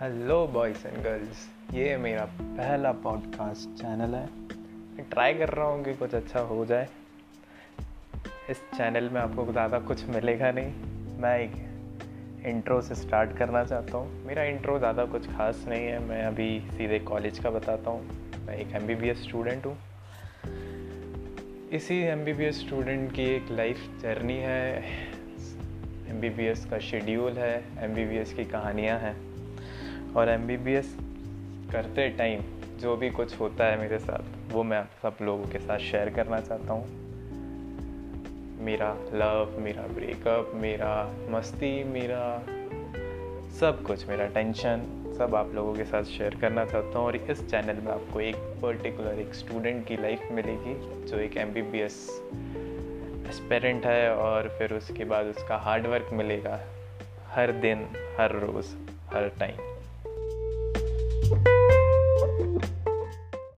Hello boys and girls ये मेरा पहला पॉडकास्ट चैनल है। मैं ट्राई कर रहा हूँ कि कुछ अच्छा हो जाए। इस चैनल में आपको ज़्यादा कुछ मिलेगा नहीं। मैं एक इंट्रो से स्टार्ट करना चाहता हूँ। मेरा इंट्रो ज़्यादा कुछ खास नहीं है। मैं अभी सीधे कॉलेज का बताता हूँ। मैं एक एमबीबीएस स्टूडेंट हूँ। इसी एम स्टूडेंट की एक लाइफ जर्नी है। एमबीबीएस का शेड्यूल है। एमबीबीएस की कहानियाँ हैं। और एमबीबीएस करते टाइम जो भी कुछ होता है मेरे साथ, वो मैं आप सब लोगों के साथ शेयर करना चाहता हूँ। मेरा लव मेरा ब्रेकअप मेरा मस्ती, मेरा सब कुछ, मेरा टेंशन सब आप लोगों के साथ शेयर करना चाहता हूँ। और इस चैनल में आपको एक पर्टिकुलर एक स्टूडेंट की लाइफ मिलेगी, जो एक M B B S aspirant है और फिर उसके बाद उसका हार्ड वर्क मिलेगा हर दिन, हर रोज़, हर टाइम Thank you.